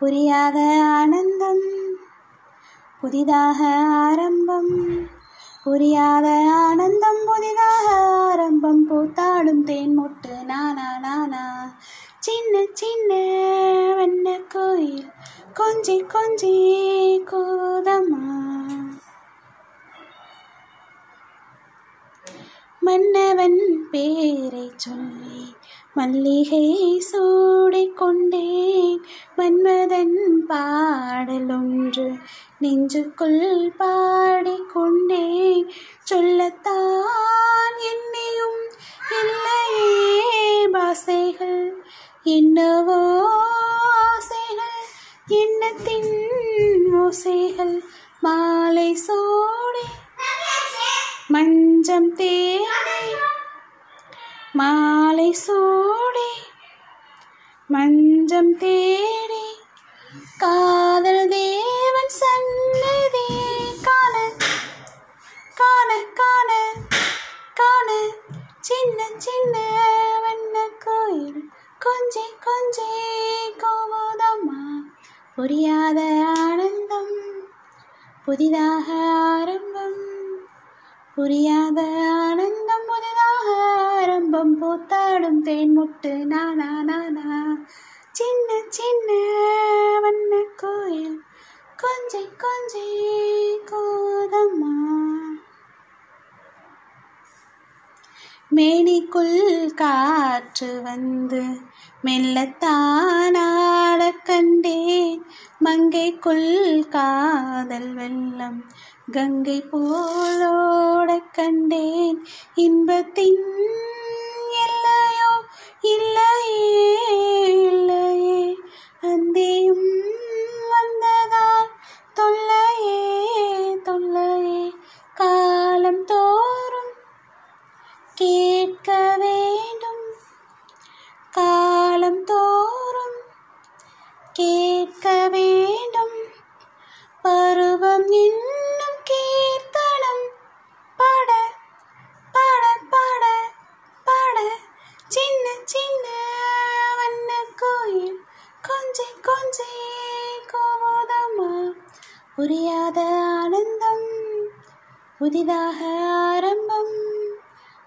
புரியாத ஆனந்தம் புதிதாக ஆரம்பம் புரியாத ஆனந்தம் புதிதாக ஆரம்பம். பூத்தாடும் தேன் முட்டு நானா நானா சின்ன சின்ன வண்ண கோயில் கொஞ்சி கொஞ்சி கூதமா மன்னவன் பேரை சொல்லி மல்லிகை சூடிக்கொண்டே மன்மதன் பாடலொன்று நெஞ்சுக்குள் பாடிக்கொண்டே சொல்லத்தான் என்னையும் இல்லையே பாசைகள். என்னவோ ஆசைகள் எண்ணத்தின் ஓசைகள். மாலை சோடி மஞ்சம் தேடி மாலை சோடி மஞ்ச மஞ்சம் தேடி காதல் தேவன் சன்னதி காண காண காண காண. சின்ன சின்ன வண்ண கோயில். கொஞ்சே கொஞ்சே கோபோதம்மா புரியாத ஆனந்தம் புதிதாக ஆரம்பம். புரியாத ஆனந்தம் புதிதாக ஆரம்பம். பூத்தாடும் தேன் முட்டு நானா நானா. சின்ன சின்ன வண்ண கோயில். கொஞ்சை கொஞ்சை கோதம்மா. மேனிக்குள் காற்று வந்து மெல்லத்தானாட கண்டேன். மங்கைக்குள் காதல் வெள்ளம் கங்கை போலோட கண்டேன். இன்பத்தின் கேட்க வேண்டும். காலம் தோறும் கேட்க வேண்டும். பருவம் இன்னும் கீர்த்தனம். பாட பாட பாட பாட. சின்ன சின்ன வண்ண கோயில். கொஞ்சி கொஞ்சி கோபோதமா. புரியாத ஆனந்தம். புதிதாக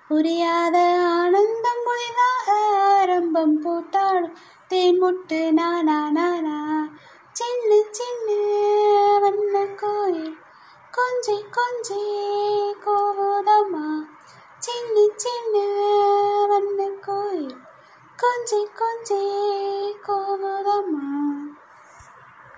புரியாத ஆனந்தம் புதிதாக ஆரம்பம் பூத்தாடும் தேன்முட்டு நானா நானா. சின்ன சின்ன வண்ண கோயில். கொஞ்சி கொஞ்சி கோபுதமா சின்ன சின்ன வண்ண கோயில். கொஞ்சி கொஞ்சி கோபுதமா